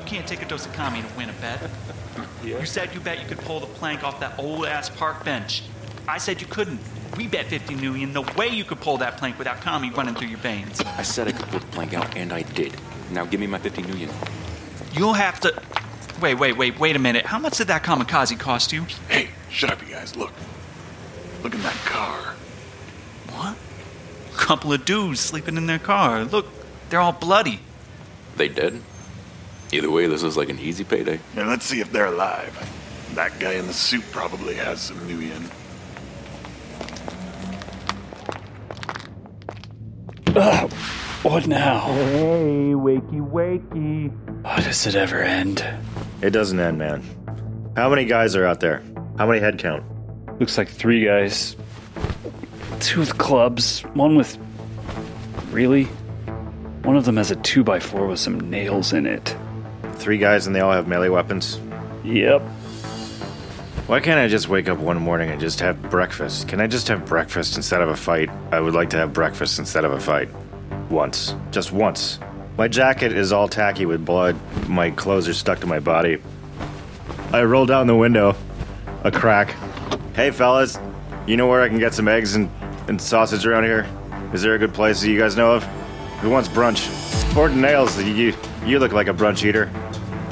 can't take a dose of kami to win a bet. You said you bet you could pull the plank off that old ass park bench. I said you couldn't. We bet 50 million no way you could pull that plank without kami running through your veins. I said I could pull the plank out, and I did. Now give me my 50 million. You'll have to. Wait, wait, wait, wait a minute. How much did that kamikaze cost you? Hey, shut up, you guys. Look. Look in that car. What? A Couple of dudes sleeping in their car. Look, they're all bloody. They dead? Either way, this is like an easy payday. Yeah, let's see if they're alive. That guy in the suit probably has some new million. What now? Hey, wakey, wakey. Why does it ever end? It doesn't end, man. How many guys are out there? How many head count? Looks like three guys. Two with clubs, one with. Really? One of them has a 2x4 with some nails in it. Three guys and they all have melee weapons? Yep. Why can't I just wake up one morning and just have breakfast? Can I just have breakfast instead of a fight? I would like to have breakfast instead of a fight. Once. Just once. My jacket is all tacky with blood. My clothes are stuck to my body. I roll down the window. A crack. Hey, fellas. You know where I can get some eggs and, and sausage around here? Is there a good place that you guys know of? Who wants brunch? Gordon Nails, you, you look like a brunch eater.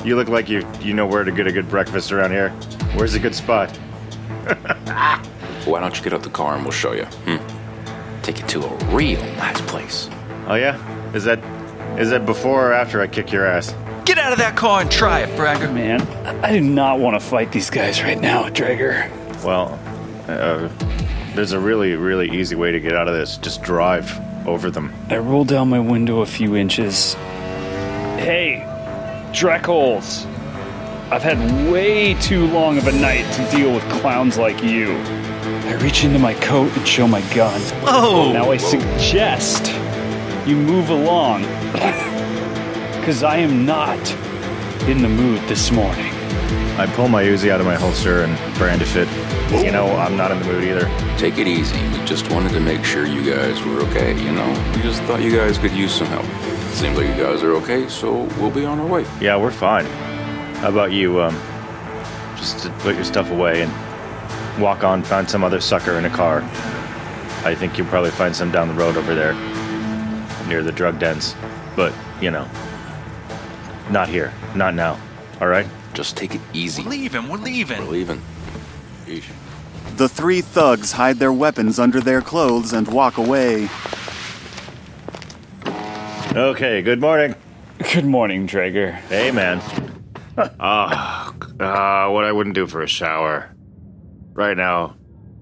You look like you, you know where to get a good breakfast around here. Where's a good spot? Why don't you get out the car and we'll show you? Hmm. Take you to a real nice place. Oh yeah? Is that is that before or after I kick your ass? Get out of that car and try it, Bragger. Man, I I do not want to fight these guys right now, Drager. Well, uh, there's a really really easy way to get out of this. Just drive over them. I roll down my window a few inches. Hey, Dreckles. I've had way too long of a night to deal with clowns like you. I reach into my coat and show my gun. Oh! Now I suggest you move along. Because I am not in the mood this morning. I pull my Uzi out of my holster and brandish it. You know, I'm not in the mood either. Take it easy. We just wanted to make sure you guys were okay, you know? We just thought you guys could use some help. Seems like you guys are okay, so we'll be on our way. Yeah, we're fine. How about you, um, just to put your stuff away and walk on, find some other sucker in a car. I think you'll probably find some down the road over there, near the drug dens. But, you know, not here, not now. All right? Just take it easy. We're leaving, we're leaving. We're leaving. Yeesh. The three thugs hide their weapons under their clothes and walk away. Okay, good morning. Good morning, Drager. Hey, man. Ah, ah, what I wouldn't do for a shower. Right now.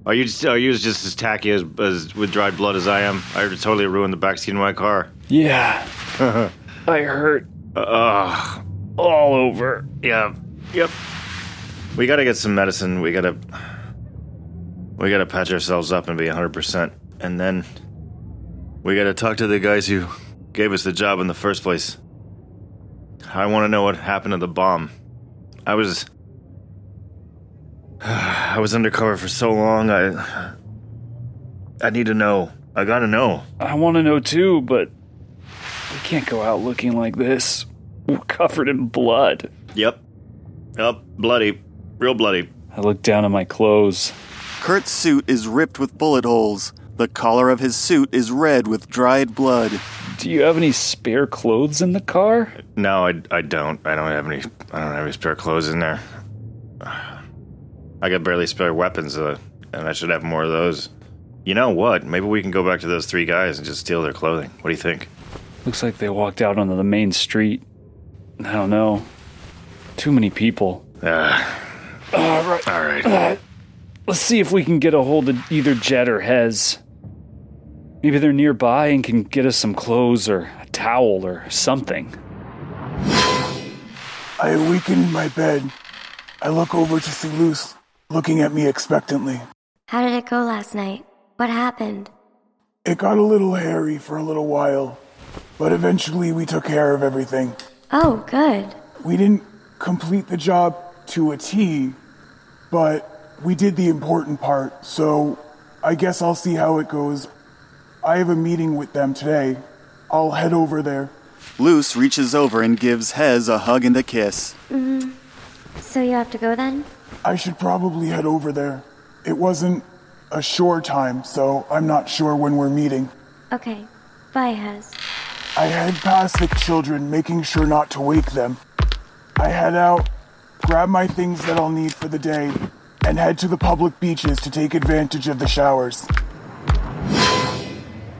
Are you are you just as tacky as, as with dried blood as I am? I totally ruined the backseat of my car. Yeah. I hurt Ugh. all over. Yeah. Yep. We gotta get some medicine. We gotta. We gotta patch ourselves up and be 100%. And then. We gotta talk to the guys who gave us the job in the first place. I wanna know what happened to the bomb. I was. I was undercover for so long. I. I need to know. I gotta know. I want to know too, but we can't go out looking like this. We're covered in blood. Yep. Yep. Bloody. Real bloody. I look down at my clothes. Kurt's suit is ripped with bullet holes. The collar of his suit is red with dried blood. Do you have any spare clothes in the car? No, I, I don't. I don't have any. I don't have any spare clothes in there. I got barely spare weapons, uh, and I should have more of those. You know what? Maybe we can go back to those three guys and just steal their clothing. What do you think? Looks like they walked out onto the main street. I don't know. Too many people. Uh, All right. all right. Uh, let's see if we can get a hold of either Jet or Hez. Maybe they're nearby and can get us some clothes or a towel or something. I awaken in my bed. I look over to see Luce looking at me expectantly. How did it go last night? What happened? It got a little hairy for a little while, but eventually we took care of everything. Oh, good. We didn't complete the job to a T, but we did the important part, so I guess I'll see how it goes. I have a meeting with them today. I'll head over there. Luce reaches over and gives Hez a hug and a kiss. Mm-hmm. So you have to go then? I should probably head over there. It wasn't a sure time, so I'm not sure when we're meeting. Okay. Bye, Hez. I head past the children, making sure not to wake them. I head out, grab my things that I'll need for the day, and head to the public beaches to take advantage of the showers.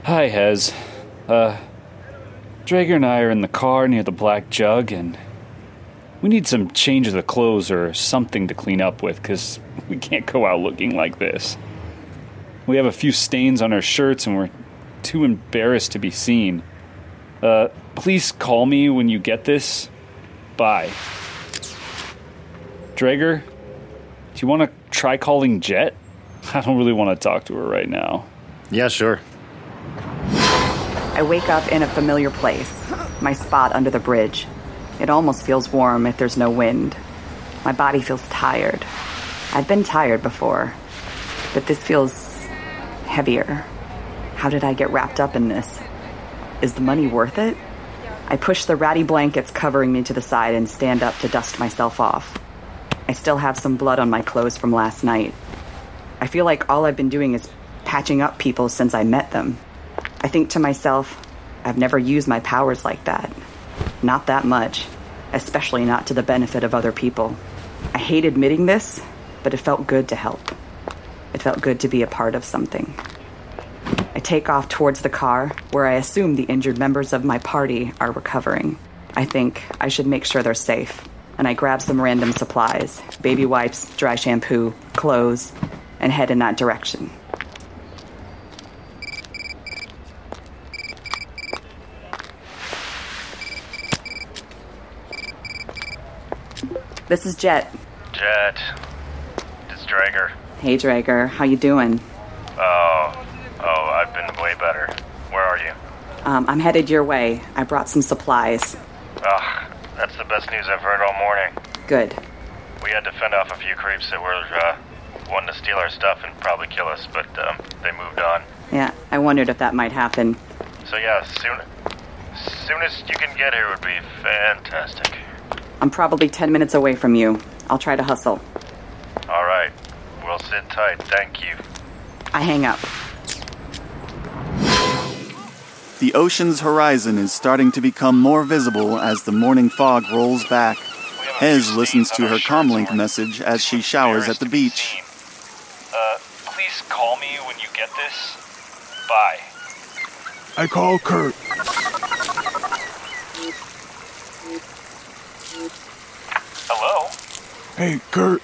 Hi, Hez. Uh, Drager and I are in the car near the Black Jug, and we need some change of the clothes or something to clean up with, because we can't go out looking like this. We have a few stains on our shirts, and we're too embarrassed to be seen. Uh, please call me when you get this. Bye. Drager, do you want to try calling Jet? I don't really want to talk to her right now. Yeah, sure. I wake up in a familiar place, my spot under the bridge. It almost feels warm if there's no wind. My body feels tired. I've been tired before, but this feels heavier. How did I get wrapped up in this? Is the money worth it? I push the ratty blankets covering me to the side and stand up to dust myself off. I still have some blood on my clothes from last night. I feel like all I've been doing is patching up people since I met them. I think to myself, I've never used my powers like that. Not that much, especially not to the benefit of other people. I hate admitting this, but it felt good to help. It felt good to be a part of something. I take off towards the car, where I assume the injured members of my party are recovering. I think I should make sure they're safe, and I grab some random supplies baby wipes, dry shampoo, clothes, and head in that direction. This is Jet. Jet. It's Drager. Hey Drager, how you doing? Oh, oh, I've been way better. Where are you? Um, I'm headed your way. I brought some supplies. Oh, that's the best news I've heard all morning. Good. We had to fend off a few creeps that were uh, wanting to steal our stuff and probably kill us, but um, they moved on. Yeah, I wondered if that might happen. So yeah, soon, soonest you can get here would be fantastic. I'm probably 10 minutes away from you. I'll try to hustle. All right, we'll sit tight. Thank you. I hang up. The ocean's horizon is starting to become more visible as the morning fog rolls back. Hez listens to her comlink message as she showers at the beach. Uh, please call me when you get this. Bye. I call Kurt. Hey, Kurt,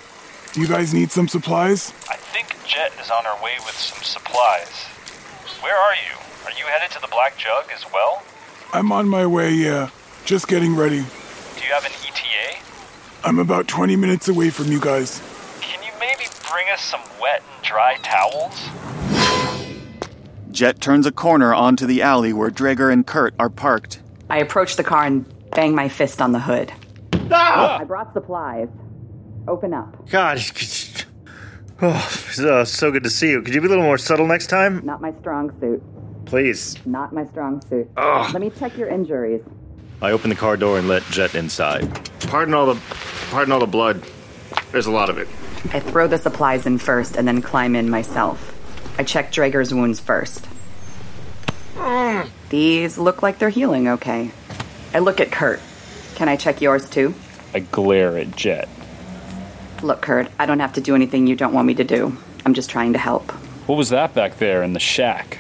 do you guys need some supplies? I think Jet is on our way with some supplies. Where are you? Are you headed to the Black Jug as well? I'm on my way, yeah. Just getting ready. Do you have an ETA? I'm about 20 minutes away from you guys. Can you maybe bring us some wet and dry towels? Jet turns a corner onto the alley where Drager and Kurt are parked. I approach the car and bang my fist on the hood. Ah! I brought supplies. Open up. God, oh, so, so good to see you. Could you be a little more subtle next time? Not my strong suit. Please. Not my strong suit. Ugh. Let me check your injuries. I open the car door and let Jet inside. Pardon all the, pardon all the blood. There's a lot of it. I throw the supplies in first and then climb in myself. I check Drager's wounds first. Mm. These look like they're healing okay. I look at Kurt. Can I check yours too? I glare at Jet. Look, Kurt, I don't have to do anything you don't want me to do. I'm just trying to help. What was that back there in the shack?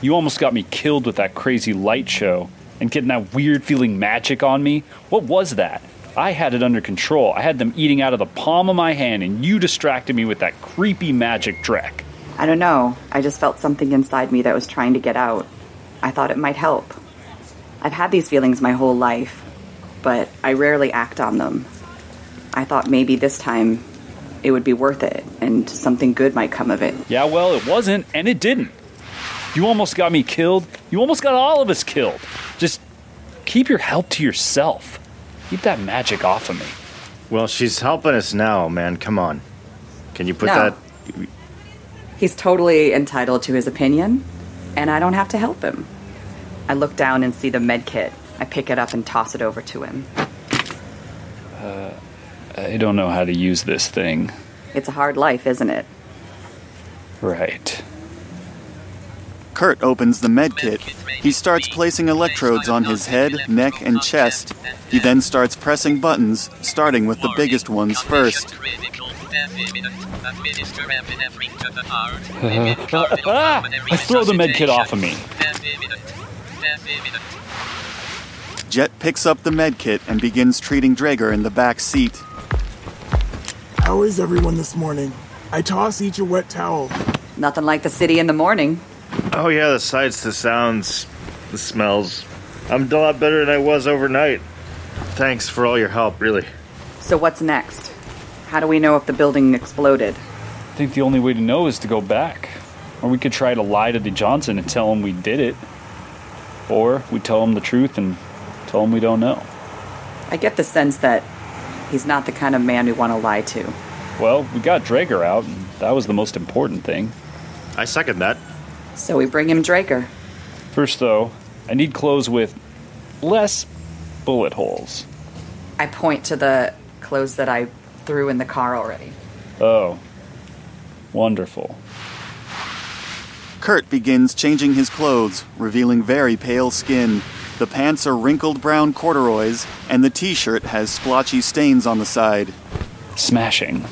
You almost got me killed with that crazy light show and getting that weird feeling magic on me. What was that? I had it under control. I had them eating out of the palm of my hand, and you distracted me with that creepy magic dreck. I don't know. I just felt something inside me that was trying to get out. I thought it might help. I've had these feelings my whole life, but I rarely act on them. I thought maybe this time it would be worth it and something good might come of it. Yeah, well, it wasn't, and it didn't. You almost got me killed. You almost got all of us killed. Just keep your help to yourself. Keep that magic off of me. Well, she's helping us now, man. Come on. Can you put No. that? He's totally entitled to his opinion, and I don't have to help him. I look down and see the med kit. I pick it up and toss it over to him. Uh, I don't know how to use this thing. It's a hard life, isn't it? Right. Kurt opens the med kit. He starts placing electrodes on his head, neck, and chest. He then starts pressing buttons, starting with the biggest ones first. ah! Throw the med kit off of me. Jet picks up the med kit and begins treating Drager in the back seat. How is everyone this morning? I toss each a wet towel. Nothing like the city in the morning. Oh, yeah, the sights, the sounds, the smells. I'm a lot better than I was overnight. Thanks for all your help, really. So, what's next? How do we know if the building exploded? I think the only way to know is to go back. Or we could try to lie to the Johnson and tell him we did it. Or we tell him the truth and tell him we don't know. I get the sense that he's not the kind of man we want to lie to. Well, we got Drager out, and that was the most important thing. I second that. So we bring him Drager. First, though, I need clothes with less bullet holes. I point to the clothes that I threw in the car already. Oh. Wonderful. Kurt begins changing his clothes, revealing very pale skin. The pants are wrinkled brown corduroys, and the t shirt has splotchy stains on the side. Smashing.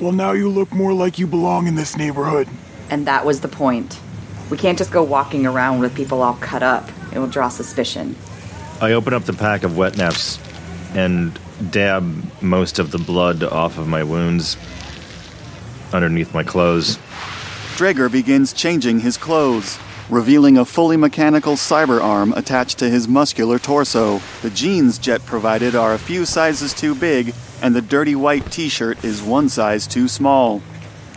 Well, now you look more like you belong in this neighborhood. And that was the point. We can't just go walking around with people all cut up. It will draw suspicion. I open up the pack of wet naps and dab most of the blood off of my wounds underneath my clothes. Drager begins changing his clothes, revealing a fully mechanical cyber arm attached to his muscular torso. The jeans Jet provided are a few sizes too big, and the dirty white t shirt is one size too small.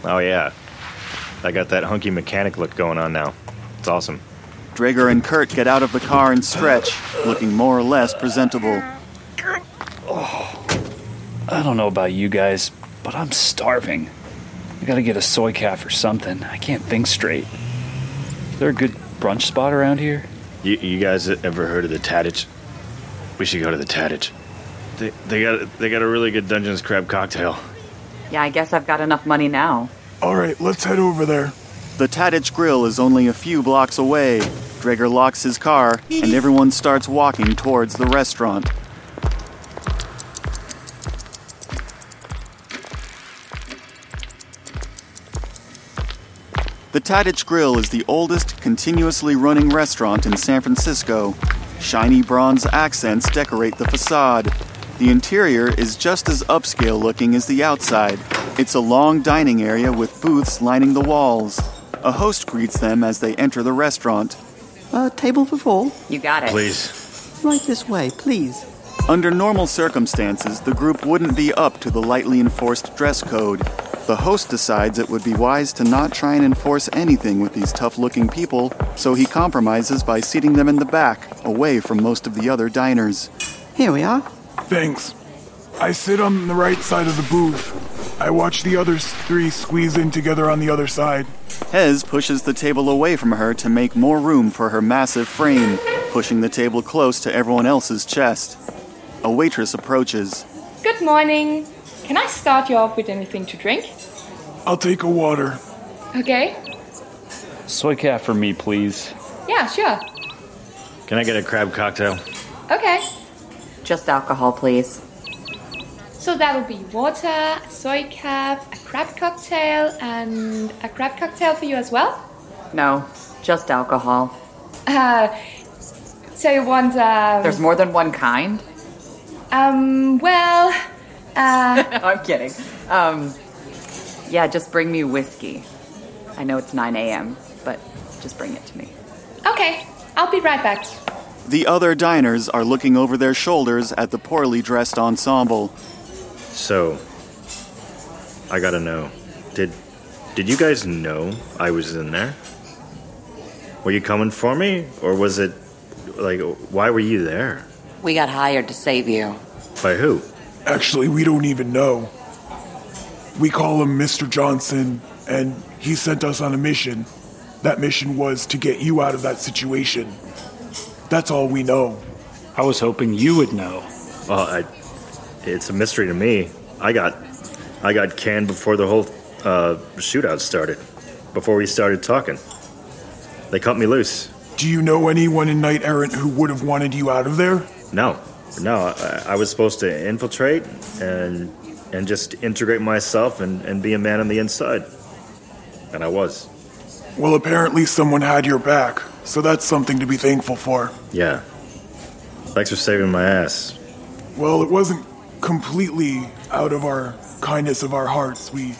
Oh, yeah. I got that hunky mechanic look going on now. It's awesome. Drager and Kurt get out of the car and stretch, looking more or less presentable. Oh, I don't know about you guys, but I'm starving. I gotta get a soykaf or something. I can't think straight. Is there a good brunch spot around here? You, you guys ever heard of the Tadich? We should go to the Tadich. They, they got they got a really good Dungeness crab cocktail. Yeah, I guess I've got enough money now. All right, let's head over there. The Tadich Grill is only a few blocks away. Drager locks his car, and everyone starts walking towards the restaurant. The Tadich Grill is the oldest continuously running restaurant in San Francisco. Shiny bronze accents decorate the facade. The interior is just as upscale looking as the outside. It's a long dining area with booths lining the walls. A host greets them as they enter the restaurant. A table for four? You got it. Please. Right this way, please. Under normal circumstances, the group wouldn't be up to the lightly enforced dress code. The host decides it would be wise to not try and enforce anything with these tough looking people, so he compromises by seating them in the back, away from most of the other diners. Here we are. Thanks. I sit on the right side of the booth. I watch the other three squeeze in together on the other side. Hez pushes the table away from her to make more room for her massive frame, pushing the table close to everyone else's chest. A waitress approaches. Good morning. Can I start you off with anything to drink? I'll take a water. Okay. Soykaf for me, please. Yeah, sure. Can I get a crab cocktail? Okay. Just alcohol, please. So that'll be water, soykaf, a crab cocktail, and a crab cocktail for you as well? No, just alcohol. Uh, so you want. Um, There's more than one kind? Um, well. Uh, I'm kidding. Um, yeah, just bring me whiskey. I know it's 9 a.m., but just bring it to me. Okay, I'll be right back. The other diners are looking over their shoulders at the poorly dressed ensemble. So, I gotta know. Did did you guys know I was in there? Were you coming for me, or was it like why were you there? We got hired to save you. By who? Actually, we don't even know. We call him Mr. Johnson, and he sent us on a mission. That mission was to get you out of that situation. That's all we know. I was hoping you would know. Well, I, it's a mystery to me. I got, I got canned before the whole uh, shootout started. Before we started talking, they cut me loose. Do you know anyone in Knight Errant who would have wanted you out of there? No, no. I, I was supposed to infiltrate and and just integrate myself and, and be a man on the inside, and I was. Well, apparently someone had your back, so that's something to be thankful for. Yeah. Thanks for saving my ass. Well, it wasn't completely out of our kindness of our hearts. We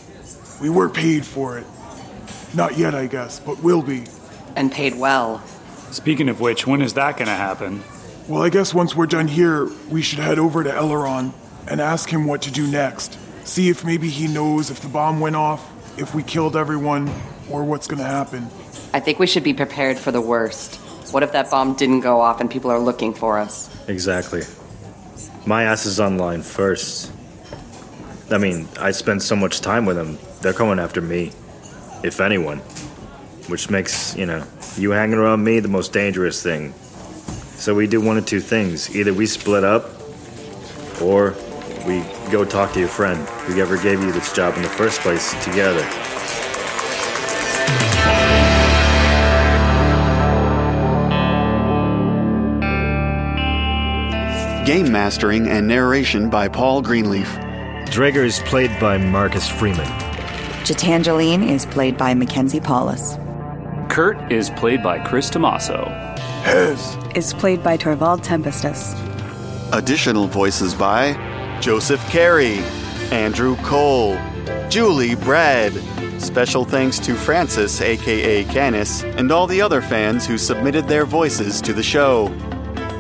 we were paid for it. Not yet, I guess, but will be. And paid well. Speaking of which, when is that gonna happen? Well, I guess once we're done here, we should head over to Eleron and ask him what to do next. See if maybe he knows if the bomb went off, if we killed everyone, or what's gonna happen. I think we should be prepared for the worst. What if that bomb didn't go off and people are looking for us? Exactly. My ass is online first. I mean, I spend so much time with them. They're coming after me, if anyone. Which makes, you know, you hanging around me the most dangerous thing. So we do one of two things. Either we split up, or we go talk to your friend who ever gave you this job in the first place together. Game mastering and narration by Paul Greenleaf. Drager is played by Marcus Freeman. Gitangeline is played by Mackenzie Paulus. Kurt is played by Chris Tomaso. Hez is played by Torvald Tempestus. Additional voices by Joseph Carey, Andrew Cole, Julie Brad. Special thanks to Francis, aka Canis, and all the other fans who submitted their voices to the show.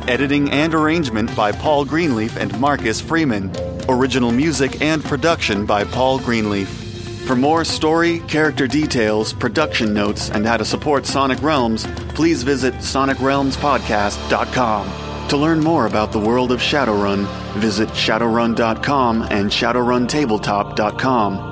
Editing and arrangement by Paul Greenleaf and Marcus Freeman. Original music and production by Paul Greenleaf. For more story, character details, production notes, and how to support Sonic Realms, please visit sonicrealmspodcast.com. To learn more about the world of Shadowrun, visit shadowrun.com and shadowruntabletop.com.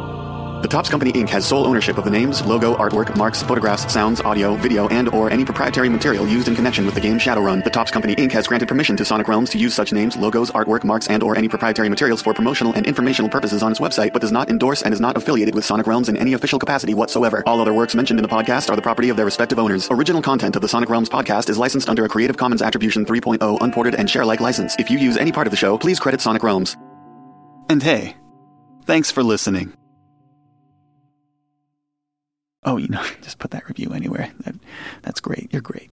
The Topps Company Inc. has sole ownership of the names, logo, artwork, marks, photographs, sounds, audio, video, and or any proprietary material used in connection with the game Shadowrun. The Topps Company Inc. has granted permission to Sonic Realms to use such names, logos, artwork, marks, and or any proprietary materials for promotional and informational purposes on its website, but does not endorse and is not affiliated with Sonic Realms in any official capacity whatsoever. All other works mentioned in the podcast are the property of their respective owners. Original content of the Sonic Realms podcast is licensed under a Creative Commons Attribution 3.0 unported and share-like license. If you use any part of the show, please credit Sonic Realms. And hey, thanks for listening. Oh, you know, just put that review anywhere. That, that's great. You're great.